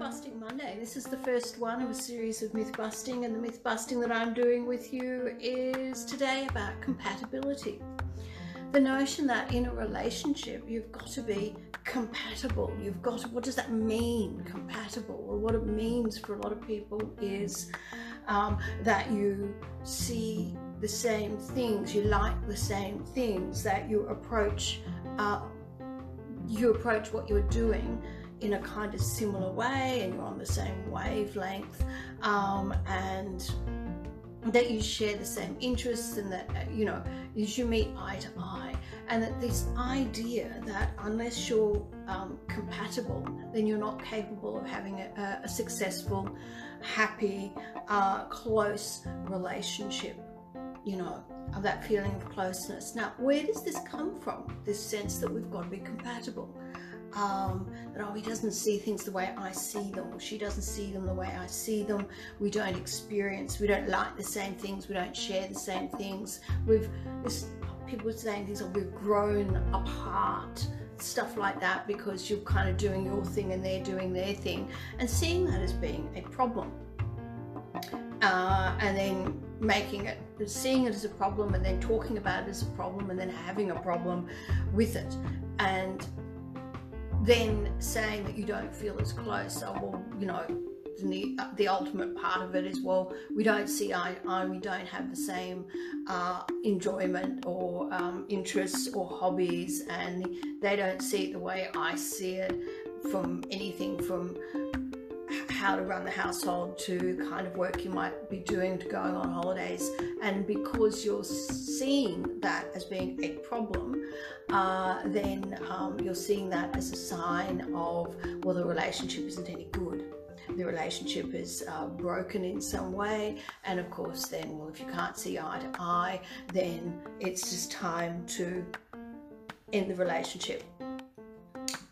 Busting Monday. This is the first one of a series of myth busting, and the myth busting that I'm doing with you is today about compatibility. The notion that in a relationship you've got to be compatible. You've got to, what does that mean, compatible? Well, what it means for a lot of people is um, that you see the same things, you like the same things, that you approach. Uh, you approach what you're doing in a kind of similar way and you're on the same wavelength um, and that you share the same interests and that uh, you know you meet eye to eye. And that this idea that unless you're um, compatible then you're not capable of having a, a successful happy uh, close relationship you know of that feeling of closeness. Now where does this come from this sense that we've got to be compatible um, that oh he doesn't see things the way I see them or she doesn't see them the way I see them. We don't experience we don't like the same things we don't share the same things. We've this people saying things like we've grown apart stuff like that because you're kind of doing your thing and they're doing their thing. And seeing that as being a problem. Uh, and then making it seeing it as a problem and then talking about it as a problem and then having a problem with it. And then saying that you don't feel as close, oh, well, you know, the, the ultimate part of it is, well, we don't see eye to eye, we don't have the same uh, enjoyment or um, interests or hobbies, and they don't see it the way I see it from anything from how to run the household to kind of work you might be doing to going on holidays. And because you're seeing that as being a problem, uh, then um, you're seeing that as a sign of, well, the relationship isn't any good. The relationship is uh, broken in some way, and of course, then, well, if you can't see eye to eye, then it's just time to end the relationship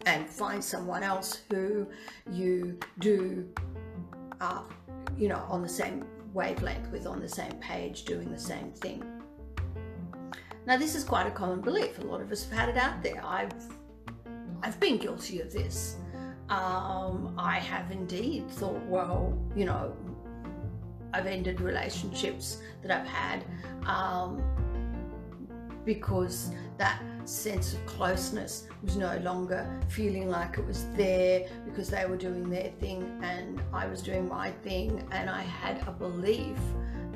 and find someone else who you do, uh, you know, on the same wavelength with, on the same page, doing the same thing. Now, this is quite a common belief. A lot of us have had it out there. I've, I've been guilty of this. Um, I have indeed thought, well, you know, I've ended relationships that I've had um, because that sense of closeness was no longer feeling like it was there because they were doing their thing and I was doing my thing. And I had a belief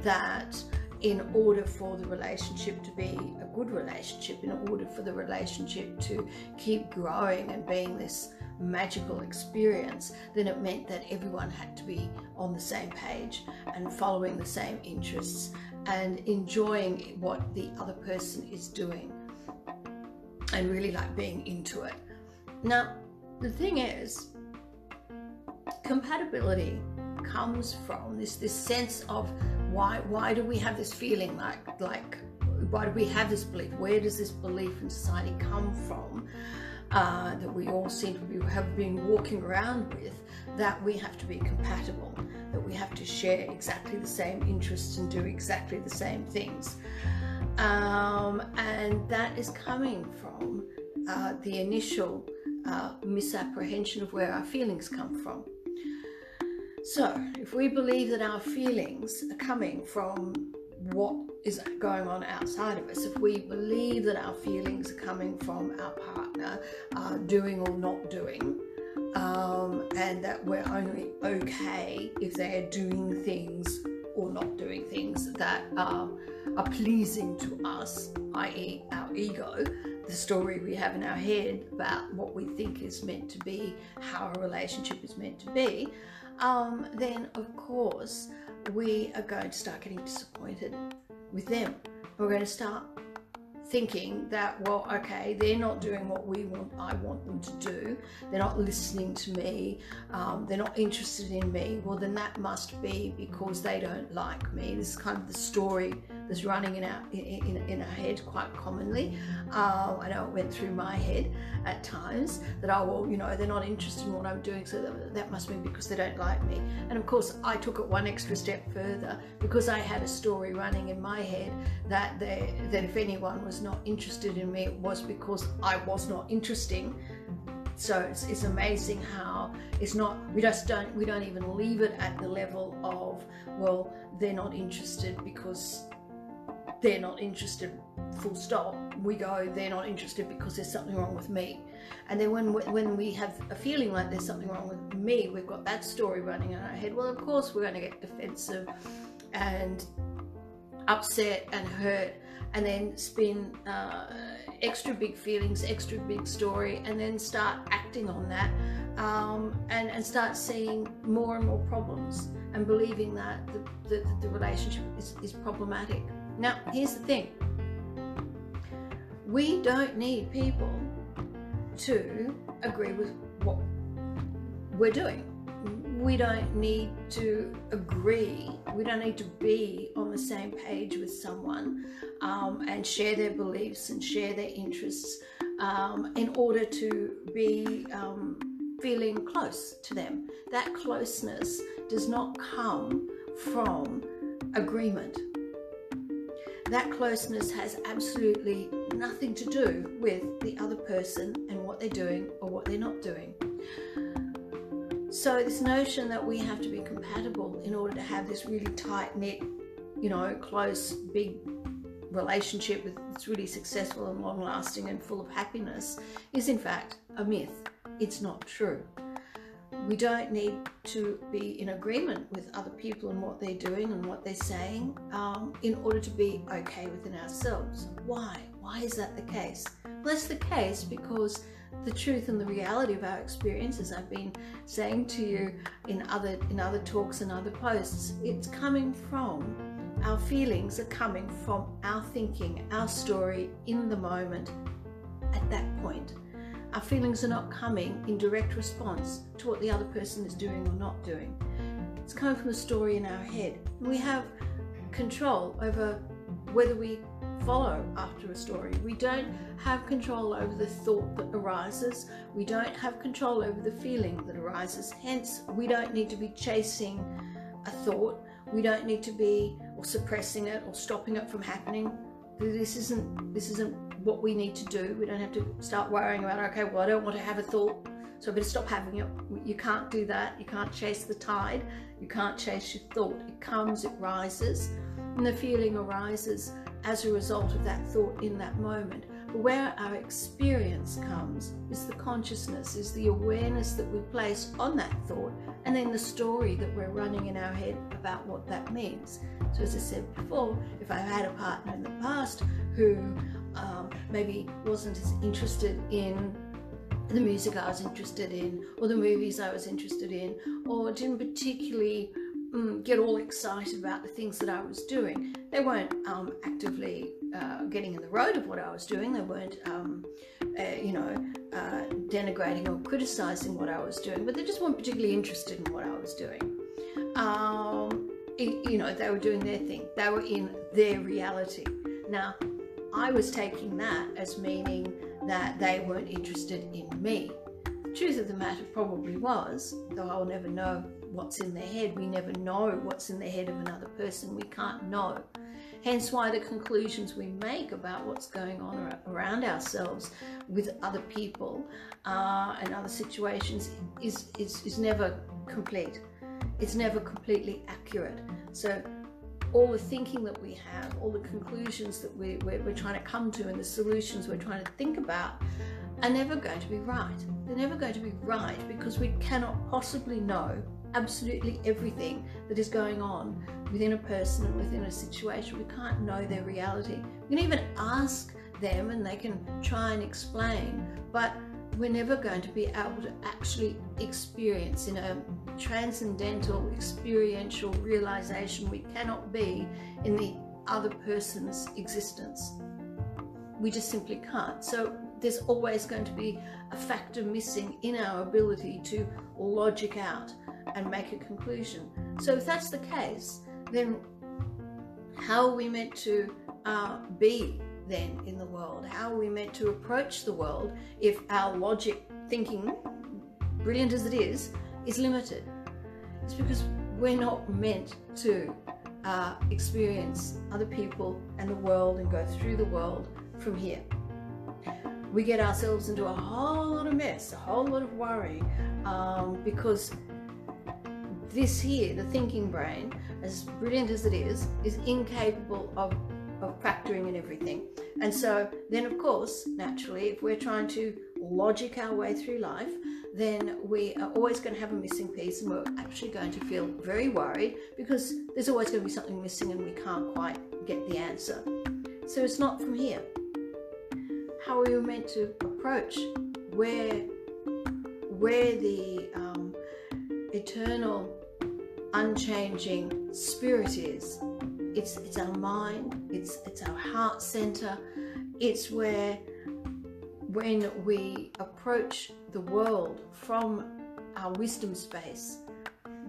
that in order for the relationship to be a good relationship, in order for the relationship to keep growing and being this magical experience, then it meant that everyone had to be on the same page and following the same interests and enjoying what the other person is doing and really like being into it. Now, the thing is, compatibility comes from this this sense of why why do we have this feeling like like why do we have this belief? Where does this belief in society come from? Uh, that we all seem to be, have been walking around with that we have to be compatible, that we have to share exactly the same interests and do exactly the same things. Um, and that is coming from uh, the initial uh, misapprehension of where our feelings come from. So, if we believe that our feelings are coming from what is going on outside of us, if we believe that our feelings are coming from our partner uh, doing or not doing, um, and that we're only okay if they're doing things or not doing things that are, are pleasing to us, i.e., our ego, the story we have in our head about what we think is meant to be, how a relationship is meant to be, um, then of course we are going to start getting disappointed with them. We're going to start thinking that, well, okay, they're not doing what we want, I want them to do. They're not listening to me. Um, they're not interested in me. Well, then that must be because they don't like me. This is kind of the story that's running in our in, in our head quite commonly. Uh, I know it went through my head at times that oh well, you know, they're not interested in what I'm doing, so that, that must be because they don't like me. And of course, I took it one extra step further because I had a story running in my head that that if anyone was not interested in me, it was because I was not interesting so it's, it's amazing how it's not we just don't we don't even leave it at the level of well they're not interested because they're not interested full stop. We go they're not interested because there's something wrong with me. And then when when we have a feeling like there's something wrong with me we've got that story running in our head. Well of course we're going to get defensive and upset and hurt and then spin uh, extra big feelings, extra big story, and then start acting on that um, and, and start seeing more and more problems and believing that the, the, the relationship is, is problematic. Now, here's the thing we don't need people to agree with what we're doing we don't need to agree, we don't need to be on the same page with someone um, and share their beliefs and share their interests um, in order to be um, feeling close to them. That closeness does not come from agreement. That closeness has absolutely nothing to do with the other person and what they're doing or what they're not doing. So, this notion that we have to be compatible in order to have this really tight knit, you know, close, big relationship that's really successful and long lasting and full of happiness is, in fact, a myth. It's not true. We don't need to be in agreement with other people and what they're doing and what they're saying um, in order to be okay within ourselves. Why? Why is that the case? Well, that's the case because the truth and the reality of our experiences I've been saying to you in other in other talks and other posts it's coming from our feelings are coming from our thinking our story in the moment at that point our feelings are not coming in direct response to what the other person is doing or not doing it's coming from a story in our head we have control over whether we follow after a story. We don't have control over the thought that arises. We don't have control over the feeling that arises. Hence, we don't need to be chasing a thought. We don't need to be or suppressing it or stopping it from happening. This isn't this isn't what we need to do. We don't have to start worrying about okay, well I don't want to have a thought, so I better stop having it. You can't do that. You can't chase the tide. You can't chase your thought. It comes, it rises, and the feeling arises as a result of that thought in that moment. But where our experience comes is the consciousness, is the awareness that we place on that thought, and then the story that we're running in our head about what that means. So, as I said before, if I've had a partner in the past who um, maybe wasn't as interested in the music I was interested in, or the movies I was interested in, or didn't particularly um, get all excited about the things that I was doing. They weren't um, actively uh, getting in the road of what I was doing. They weren't, um, uh, you know, uh, denigrating or criticizing what I was doing, but they just weren't particularly interested in what I was doing. Um, it, you know, they were doing their thing. They were in their reality. Now, I was taking that as meaning that they weren't interested in me. The truth of the matter probably was, though I'll never know what's in their head. We never know what's in the head of another person. We can't know. Hence, why the conclusions we make about what's going on around ourselves with other people uh, and other situations is, is, is never complete. It's never completely accurate. So, all the thinking that we have, all the conclusions that we, we're, we're trying to come to, and the solutions we're trying to think about are never going to be right. They're never going to be right because we cannot possibly know absolutely everything that is going on within a person and within a situation. We can't know their reality. We can even ask them and they can try and explain, but we're never going to be able to actually experience in a transcendental, experiential realization. We cannot be in the other person's existence. We just simply can't. So there's always going to be a factor missing in our ability to logic out and make a conclusion. So if that's the case, then how are we meant to uh, be then in the world? How are we meant to approach the world if our logic thinking, brilliant as it is, is limited? It's because we're not meant to uh, experience other people and the world and go through the world from here. we get ourselves into a whole lot of mess, a whole lot of worry, um, because this here, the thinking brain, as brilliant as it is, is incapable of, of factoring in everything. And so then, of course, naturally, if we're trying to logic our way through life, then we are always going to have a missing piece and we're actually going to feel very worried because there's always going to be something missing and we can't quite get the answer. So it's not from here. How are we meant to approach where where the um, eternal, unchanging spirit is? It's it's our mind. It's it's our heart center. It's where when we approach the world from our wisdom space,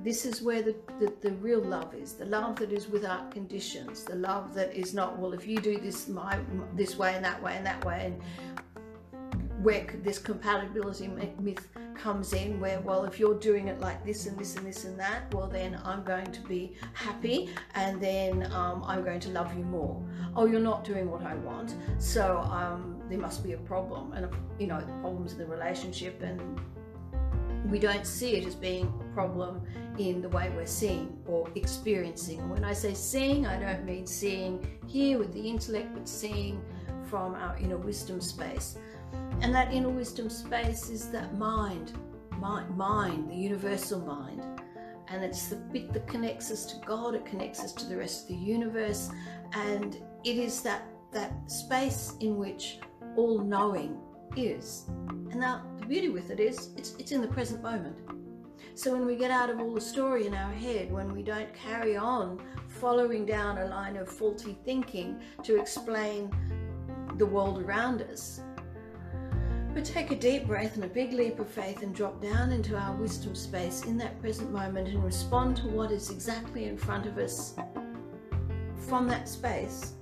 this is where the, the, the, real love is the love that is without conditions the love that is not well if you do this my this way and that way and that way and where this compatibility myth comes in where well if you're doing it like this and this and this and that well then i'm going to be happy and then um, i'm going to love you more. Oh you're not doing what i want. So um, there must be a problem and you know problems in the relationship and we don't see it as being a problem in the way we're seeing or experiencing. When I say seeing, I don't mean seeing here with the intellect, but seeing from our inner wisdom space. And that inner wisdom space is that mind, mind, mind, the universal mind. And it's the bit that connects us to God, it connects us to the rest of the universe. And it is that, that space in which all knowing is. And now the beauty with it is it's, it's in the present moment. So when we get out of all the story in our head, when we don't carry on following down a line of faulty thinking to explain the world around us, but take a deep breath and a big leap of faith and drop down into our wisdom space in that present moment and respond to what is exactly in front of us from that space,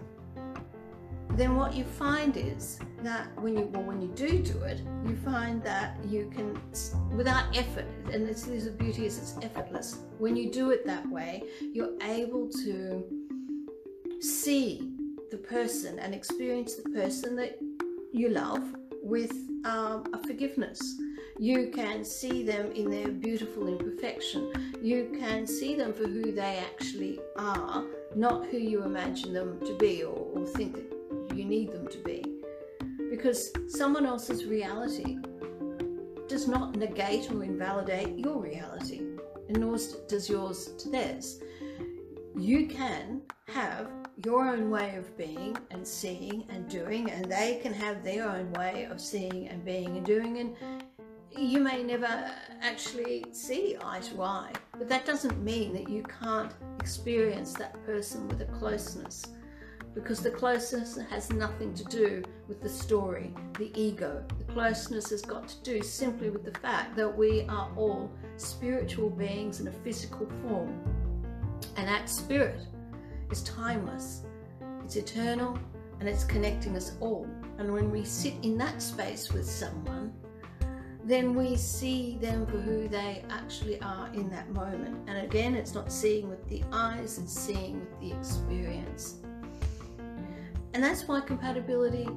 then what you find is that when you well when you do do it, you find that you can without effort, and this is the beauty is it's effortless. When you do it that way, you're able to see the person and experience the person that you love with um, a forgiveness. You can see them in their beautiful imperfection. You can see them for who they actually are, not who you imagine them to be or, or think that you need them to be. Because someone else's reality does not negate or invalidate your reality, and nor does yours to theirs. You can have your own way of being and seeing and doing, and they can have their own way of seeing and being and doing, and you may never actually see eye to eye, but that doesn't mean that you can't experience that person with a closeness because the closeness has nothing to do with the story, the ego. The closeness has got to do simply with the fact that we are all spiritual beings in a physical form. And that spirit is timeless, it's eternal, and it's connecting us all. And when we sit in that space with someone, then we see them for who they actually are in that moment. And again, it's not seeing with the eyes, it's seeing with the experience. And that's why compatibility,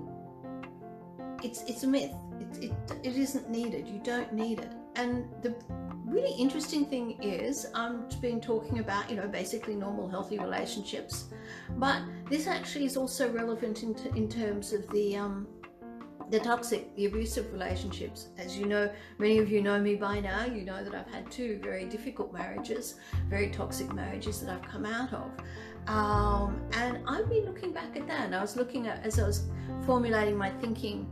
it's, it's a myth. It, it, it isn't needed. You don't need it. And the really interesting thing is I'm been talking about, you know, basically normal healthy relationships, but this actually is also relevant in, in terms of the, um, the toxic, the abusive relationships. As you know, many of you know me by now, you know that I've had two very difficult marriages, very toxic marriages that I've come out of. Um, and I've been looking back at that, and I was looking at as I was formulating my thinking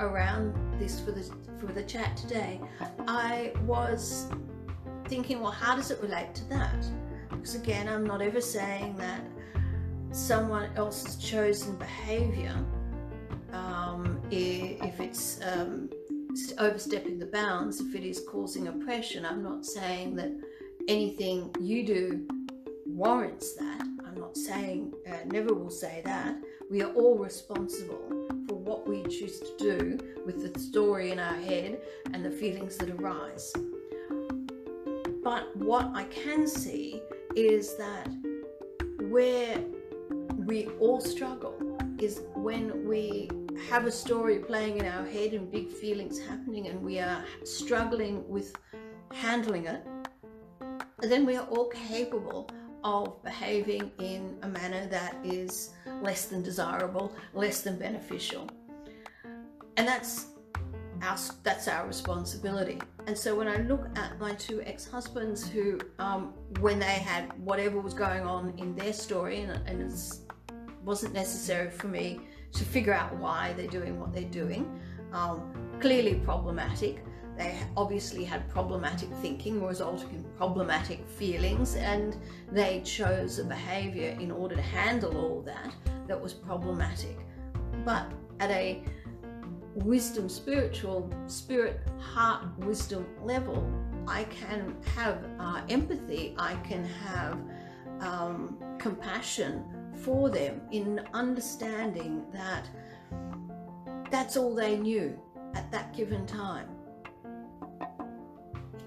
around this for the for the chat today. I was thinking, well, how does it relate to that? Because again, I'm not ever saying that someone else's chosen behavior, um, if it's um, overstepping the bounds, if it is causing oppression, I'm not saying that anything you do warrants that I'm not saying, uh, never will say that. We are all responsible for what we choose to do with the story in our head and the feelings that arise. But what I can see is that where we all struggle is when we have a story playing in our head and big feelings happening and we are struggling with handling it, then we are all capable of behaving in a manner that is less than desirable, less than beneficial. And that's our, that's our responsibility. And so when I look at my two ex-husbands who, um, when they had whatever was going on in their story, and, and it wasn't necessary for me to figure out why they're doing what they're doing, um, clearly problematic. They obviously had problematic thinking, resulting in problematic feelings, and they chose a behavior in order to handle all that that was problematic. But at a wisdom, spiritual, spirit, heart, wisdom level, I can have uh, empathy, I can have um, compassion for them in understanding that that's all they knew at that given time.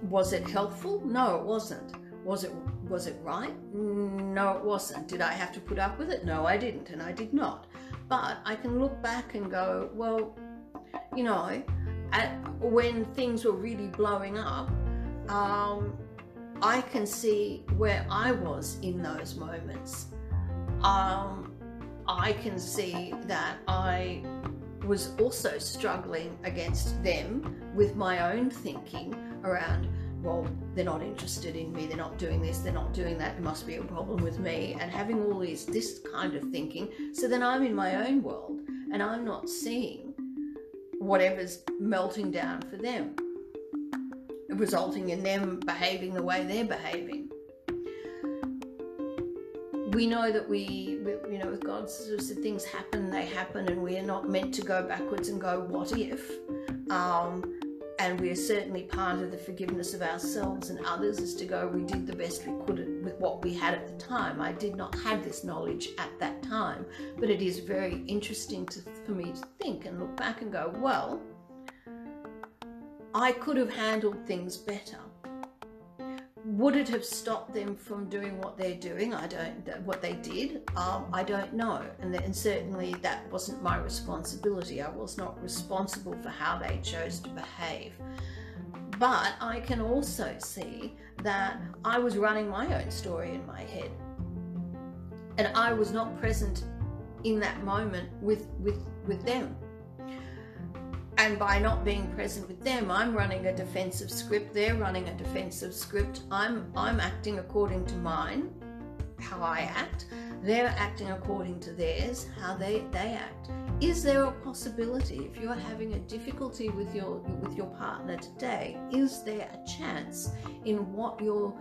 Was it helpful? No, it wasn't. Was it was it right? No, it wasn't. Did I have to put up with it? No, I didn't, and I did not. But I can look back and go, well, you know, at, when things were really blowing up, um, I can see where I was in those moments. Um, I can see that I was also struggling against them with my own thinking around, well, they're not interested in me, they're not doing this, they're not doing that, it must be a problem with me, and having all these this kind of thinking. So then I'm in my own world and I'm not seeing whatever's melting down for them, resulting in them behaving the way they're behaving. We know that we, you know, with God, things happen, they happen, and we are not meant to go backwards and go, what if? Um, and we are certainly part of the forgiveness of ourselves and others is to go we did the best we could with what we had at the time i did not have this knowledge at that time but it is very interesting to, for me to think and look back and go well i could have handled things better would it have stopped them from doing what they're doing? I don't, what they did, um, I don't know. And, and certainly that wasn't my responsibility. I was not responsible for how they chose to behave. But I can also see that I was running my own story in my head. And I was not present in that moment with, with, with them. And by not being present with them, I'm running a defensive script. They're running a defensive script. I'm I'm acting according to mine, how I act. They're acting according to theirs, how they, they act. Is there a possibility if you're having a difficulty with your with your partner today? Is there a chance in what you're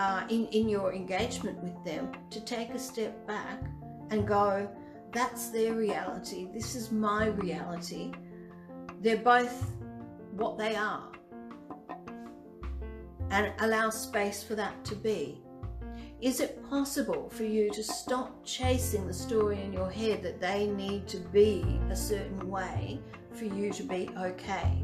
uh, in in your engagement with them to take a step back and go, that's their reality. This is my reality they're both what they are. And allow space for that to be. Is it possible for you to stop chasing the story in your head that they need to be a certain way for you to be okay?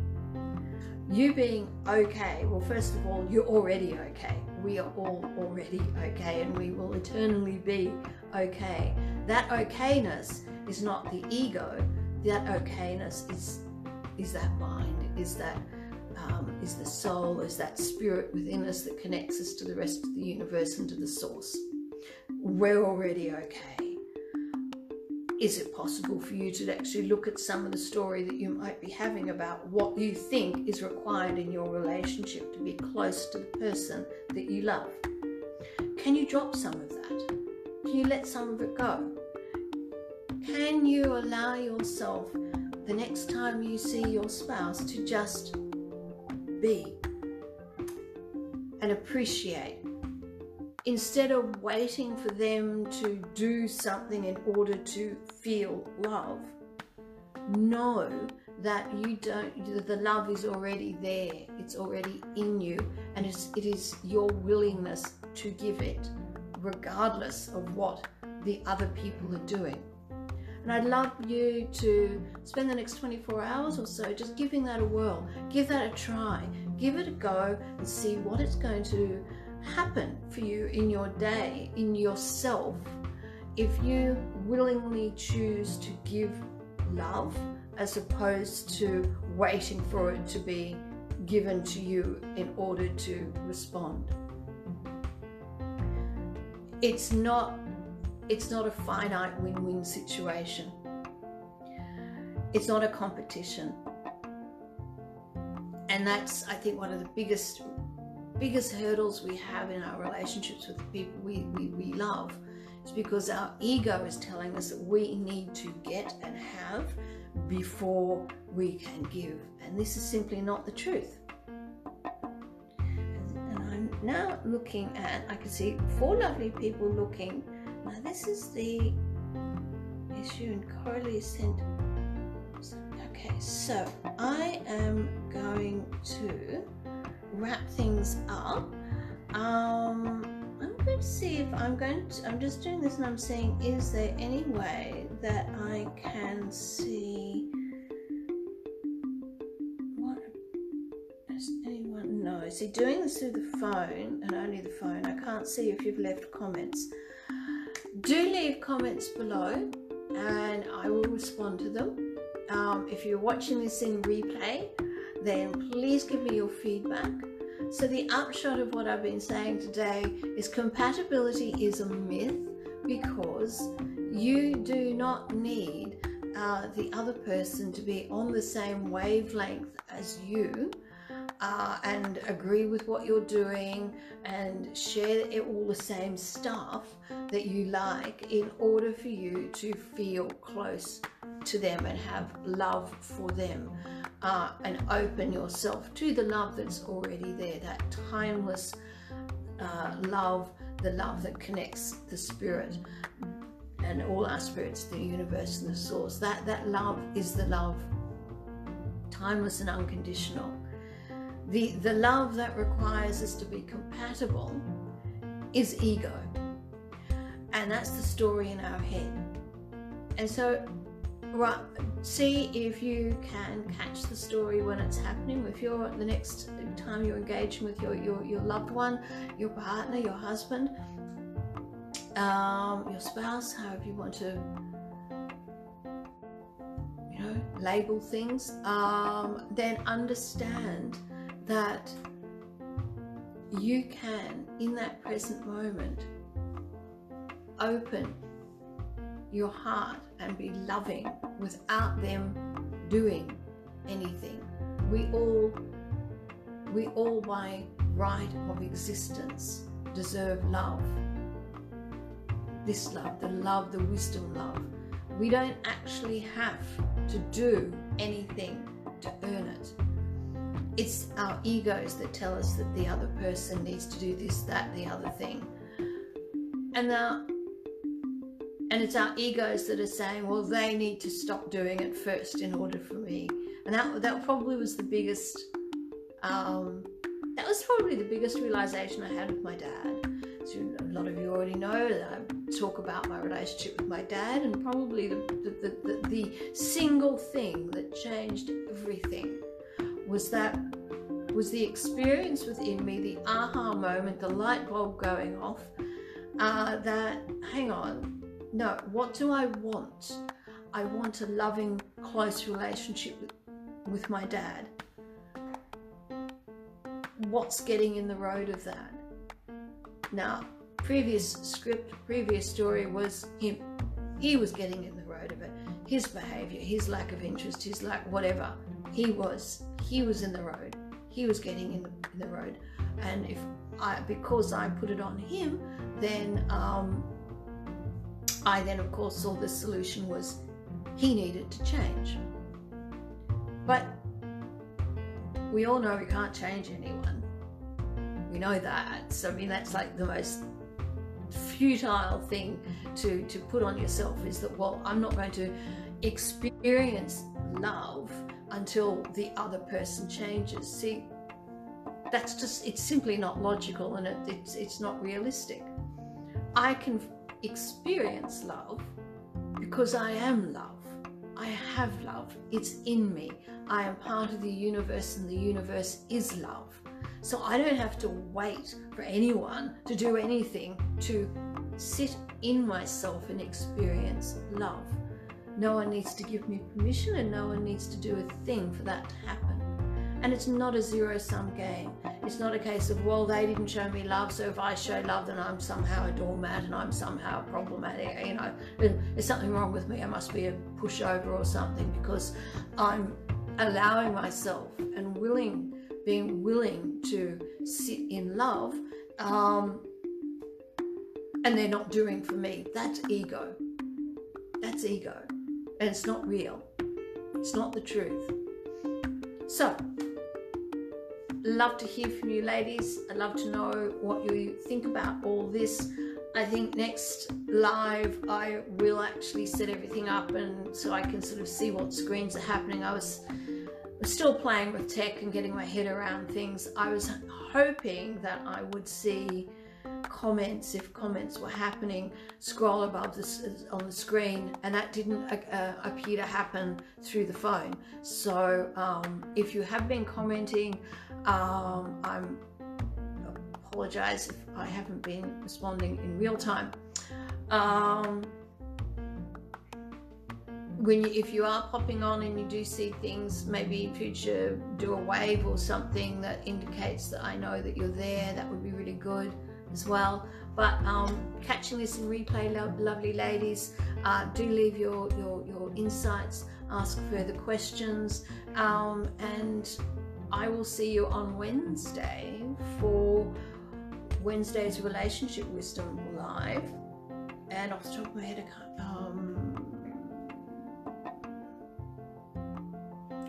You being okay, well, first of all, you're already okay. We are all already okay, and we will eternally be okay. That okayness is not the ego, that okayness is is that mind, is that um, is the soul, is that spirit within us that connects us to the rest of the universe and to the source. We're already okay. Is it possible for you to actually look at some of the story that you might be having about what you think is required in your relationship to be close to the person that you love? Can you drop some of that? Can you let some of it go? Can you allow yourself the next time you see your spouse to just be and appreciate. Instead of waiting for them to do something in order to feel love know that you don't the love is already there. It's already in you and it's, it is your willingness to give it regardless of what the other people are doing and I'd love you to spend the next 24 hours or so just giving that a whirl. Give that a try. Give it a go and see what it's going to happen for you in your day, in yourself, if you willingly choose to give love as opposed to waiting for it to be given to you in order to respond. It's not it's not a finite win-win situation. It's not a competition. And that's I think one of the biggest biggest hurdles we have in our relationships with the people we, we, we love is because our ego is telling us that we need to get and have before we can give. And this is simply not the truth. And I'm now looking at, I can see four lovely people looking. Now, this is the issue, and Coralie sent. Okay, so I am going to wrap things up. Um, I'm going to see if I'm going to, I'm just doing this and I'm saying, is there any way that I can see anyone know? See, doing this through the phone and only the phone, I can't see if you've left comments. Do leave comments below and I will respond to them. Um, if you're watching this in replay, then please give me your feedback. So, the upshot of what I've been saying today is compatibility is a myth because you do not need uh, the other person to be on the same wavelength as you. Uh, and agree with what you're doing and share all the same stuff that you like in order for you to feel close to them and have love for them uh, and open yourself to the love that's already there, that timeless uh, love, the love that connects the spirit and all our spirits, the universe and the source. That, that love is the love, timeless and unconditional. The, the love that requires us to be compatible is ego. And that's the story in our head. And so right see if you can catch the story when it's happening if you're the next time you're engaging with your your, your loved one your partner your husband um, your spouse however you want to you know label things um, then understand that you can in that present moment open your heart and be loving without them doing anything. We all, we all by right of existence deserve love. This love, the love, the wisdom love. We don't actually have to do anything to earn it. It's our egos that tell us that the other person needs to do this, that, the other thing. And now and it's our egos that are saying, well, they need to stop doing it first in order for me. And that, that probably was the biggest, um, that was probably the biggest realization I had with my dad. So a lot of you already know that I talk about my relationship with my dad, and probably the, the, the, the single thing that changed everything was that was the experience within me, the aha moment, the light bulb going off, uh, that hang on, no, what do I want? I want a loving, close relationship with, with my dad. What's getting in the road of that? Now, previous script, previous story was him. He was getting in the road of it. His behavior, his lack of interest, his lack, whatever. He was, he was in the road. He was getting in the, in the road. And if I, because I put it on him, then um, I then, of course, saw the solution was he needed to change. But we all know we can't change anyone. We know that. So, I mean, that's like the most futile thing to, to put on yourself is that, well, I'm not going to experience love until the other person changes. See, that's just, it's simply not logical and it, it's, it's not realistic. I can experience love because I am love. I have love. It's in me. I am part of the universe and the universe is love. So I don't have to wait for anyone to do anything to sit in myself and experience love. No one needs to give me permission and no one needs to do a thing for that to happen. And it's not a zero sum game. It's not a case of, well, they didn't show me love, so if I show love, then I'm somehow a doormat and I'm somehow problematic. You know, there's something wrong with me. I must be a pushover or something because I'm allowing myself and willing, being willing to sit in love. Um, and they're not doing for me. That's ego. That's ego. And it's not real. It's not the truth. So, love to hear from you, ladies. I'd love to know what you think about all this. I think next live I will actually set everything up and so I can sort of see what screens are happening. I was still playing with tech and getting my head around things. I was hoping that I would see comments if comments were happening scroll above this on the screen and that didn't uh, uh, appear to happen through the phone so um, if you have been commenting um, I'm apologize if I haven't been responding in real time um, when you, if you are popping on and you do see things, maybe future do a wave or something that indicates that I know that you're there. That would be really good as well. But um, catching this in replay, lo lovely ladies, uh, do leave your, your, your insights, ask further questions, um, and I will see you on Wednesday for Wednesday's Relationship Wisdom Live. And off the top of my head, I can't, um,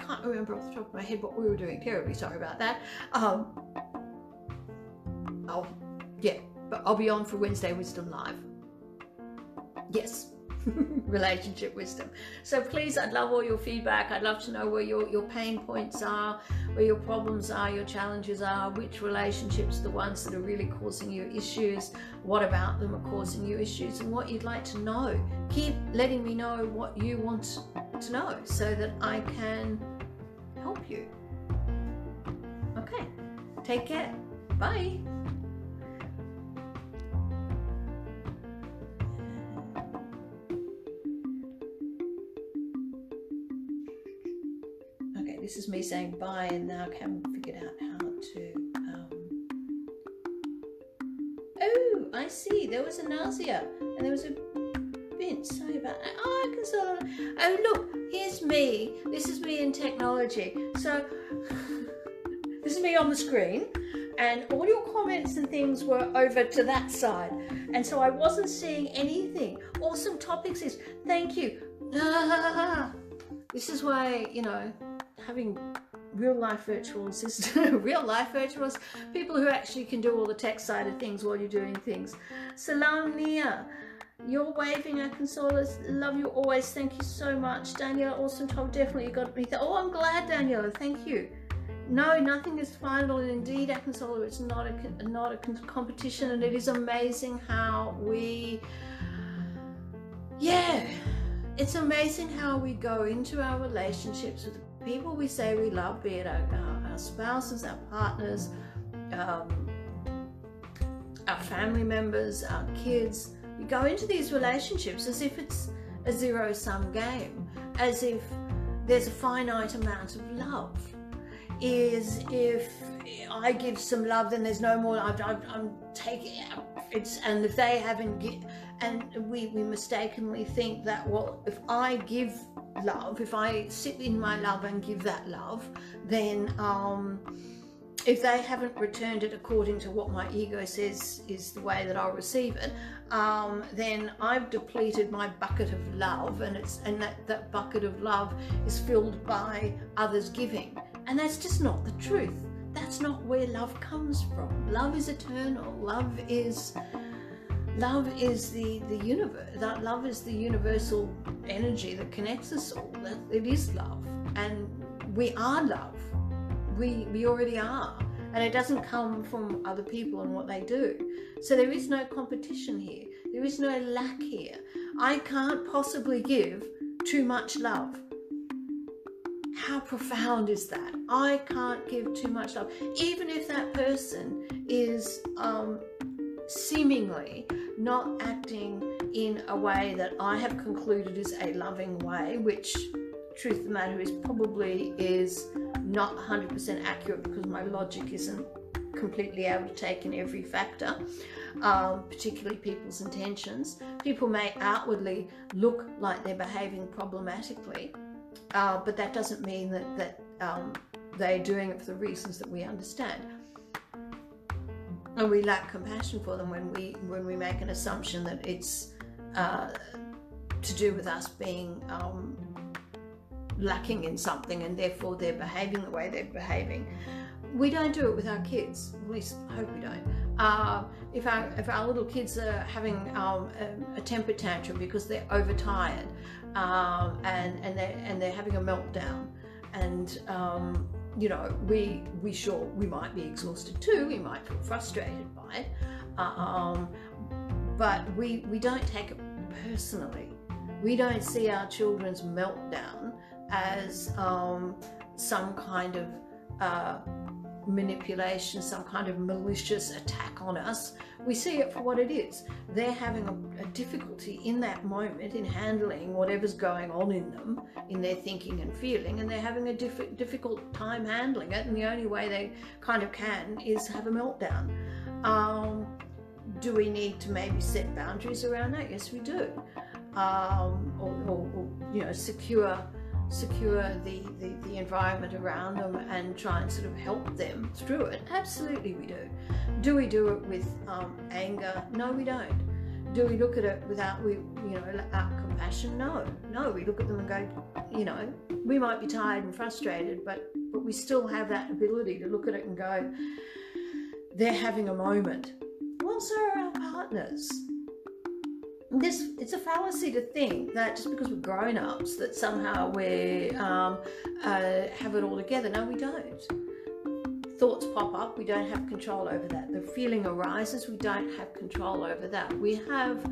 can't remember off the top of my head what we were doing. Terribly sorry about that. Um, I'll yeah, but I'll be on for Wednesday Wisdom Live. Yes. relationship wisdom. So please, I'd love all your feedback. I'd love to know where your, your pain points are, where your problems are, your challenges are, which relationships the ones that are really causing you issues, what about them are causing you issues, and what you'd like to know. Keep letting me know what you want to know so that I can help you. Okay, take care. Bye. This is me saying bye and now I haven't figured out how to um... oh I see. There was a nausea and there was a bit sorry about that. Oh I can of oh look here's me. This is me in technology. So this is me on the screen and all your comments and things were over to that side. And so I wasn't seeing anything. Awesome topics is thank you. This is why you know having real life virtual assistants, real life virtuals, people who actually can do all the tech side of things while you're doing things. Salam Nia, you're waving, Akonsola. Love you always. Thank you so much. Daniela, awesome top. Definitely you got me. oh, I'm glad, Daniela, Thank you. No, nothing is final, and indeed, Akonsola, it's not a not a competition, and it is amazing how we, yeah, it's amazing how we go into our relationships with people we say we love, be it our, our, our spouses, our partners, um, our family members, our kids, we go into these relationships as if it's a zero sum game, as if there's a finite amount of love. Is if I give some love, then there's no more. i am taking it's, and if they haven't, and we, we mistakenly think that well, if I give love, if I sit in my love and give that love, then um, if they haven't returned it according to what my ego says is the way that I'll receive it, um, then I've depleted my bucket of love, and it's and that that bucket of love is filled by others giving, and that's just not the truth. That's not where love comes from. Love is eternal. Love is love is the the universe that love is the universal energy that connects us all that it is love. And we are love. We we already are. And it doesn't come from other people and what they do. So there is no competition here. There is no lack here. I can't possibly give too much love. How profound is that? I can't give too much love. Even if that person is um, seemingly not acting in a way that I have concluded is a loving way, which truth of the matter is probably is not 100% accurate because my logic isn't completely able to take in every factor, um, particularly people's intentions. People may outwardly look like they're behaving problematically, uh, but that doesn't mean that, that um, they're doing it for the reasons that we understand. And we lack compassion for them when we when we make an assumption that it's uh, to do with us being um, lacking in something and therefore they're behaving the way they're behaving. We don't do it with our kids, at least I hope we don't. Uh, if, our, if our little kids are having um, a, a, temper tantrum because they're overtired um, and, and, they're, and they're having a meltdown and um, you know, we we sure we might be exhausted too. We might feel frustrated by it, um, but we we don't take it personally. We don't see our children's meltdown as um, some kind of uh, manipulation, some kind of malicious attack on us. We see it for what it is. They're having a, a, difficulty in that moment in handling whatever's going on in them, in their thinking and feeling, and they're having a diff- difficult time handling it. And the only way they kind of can is have a meltdown. Um, do we need to maybe set boundaries around that? Yes, we do. Um, or, or, or, you know, secure secure the, the, the environment around them and try and sort of help them through it? Absolutely, we do. Do we do it with um, anger? No, we don't. Do we look at it without we you know without compassion? No, no. We look at them and go, you know, we might be tired and frustrated, but but we still have that ability to look at it and go, they're having a moment. Well, so are our partners this it's a fallacy to think that just because we're grown-ups that somehow we um, uh, have it all together. No we don't. Thoughts pop up. We don't have control over that. The feeling arises. We don't have control over that. We have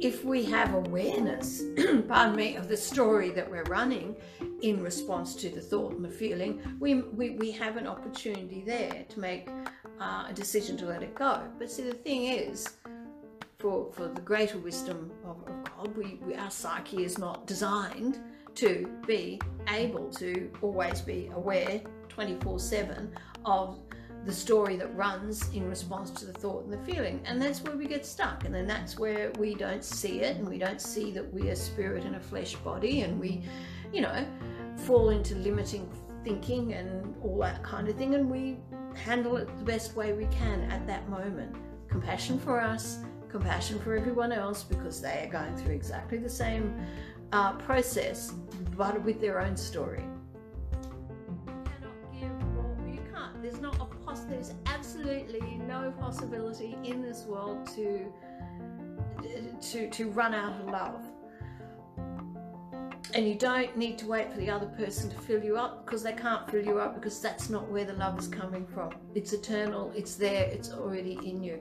if we have awareness pardon me of the story that we're running in response to the thought and the feeling we we, we have an opportunity there to make uh, a decision to let it go. But see the thing is for, for the greater wisdom of, of God. We, we, our psyche is not designed to be able to always be aware 24 7 of the story that runs in response to the thought and the feeling. And that's where we get stuck. And then that's where we don't see it and we don't see that we are spirit in a flesh body and we, you know, fall into limiting thinking and all that kind of thing. And we handle it the best way we can at that moment. Compassion for us compassion for everyone else because they are going through exactly the same uh, process, but with their own story. You cannot give you can't. There's not a poss- There's absolutely no possibility in this world to to to run out of love. And you don't need to wait for the other person to fill you up because they can't fill you up because that's not where the love is coming from. It's eternal, it's there, it's already in you.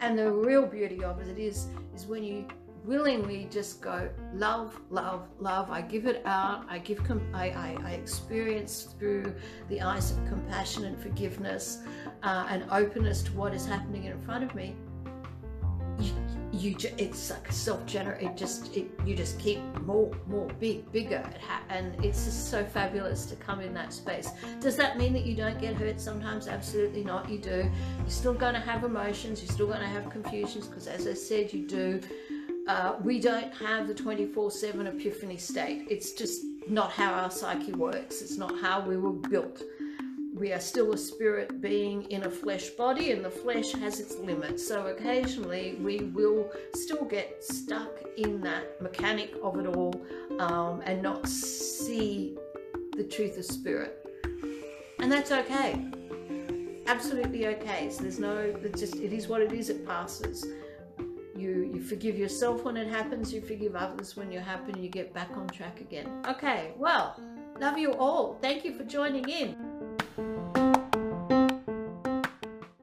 And the real beauty of it is, is when you willingly just go love love love. I give it out. I give com- I, I, I, experience through the eyes of compassion and forgiveness uh, and openness to what is happening in front of me you, ju- it's like self-generate it just it, you just keep more more big bigger and it's just so fabulous to come in that space. Does that mean that you don't get hurt? Sometimes absolutely not you do. You're still going to have emotions you're still going to have confusions because as i said you do. Uh, we don't have the 24-7 epiphany state. It's just not how our psyche works. It's not how we were built we are still a spirit being in a flesh body, and the flesh has its limits. So occasionally we will still get stuck in that mechanic of it all um, and not see the truth of spirit. And that's okay. Absolutely okay. So there's no, it's just, it is what it is, it passes. You, you forgive yourself when it happens, you forgive others when you happen, you get back on track again. Okay, well, love you all. Thank you for joining in.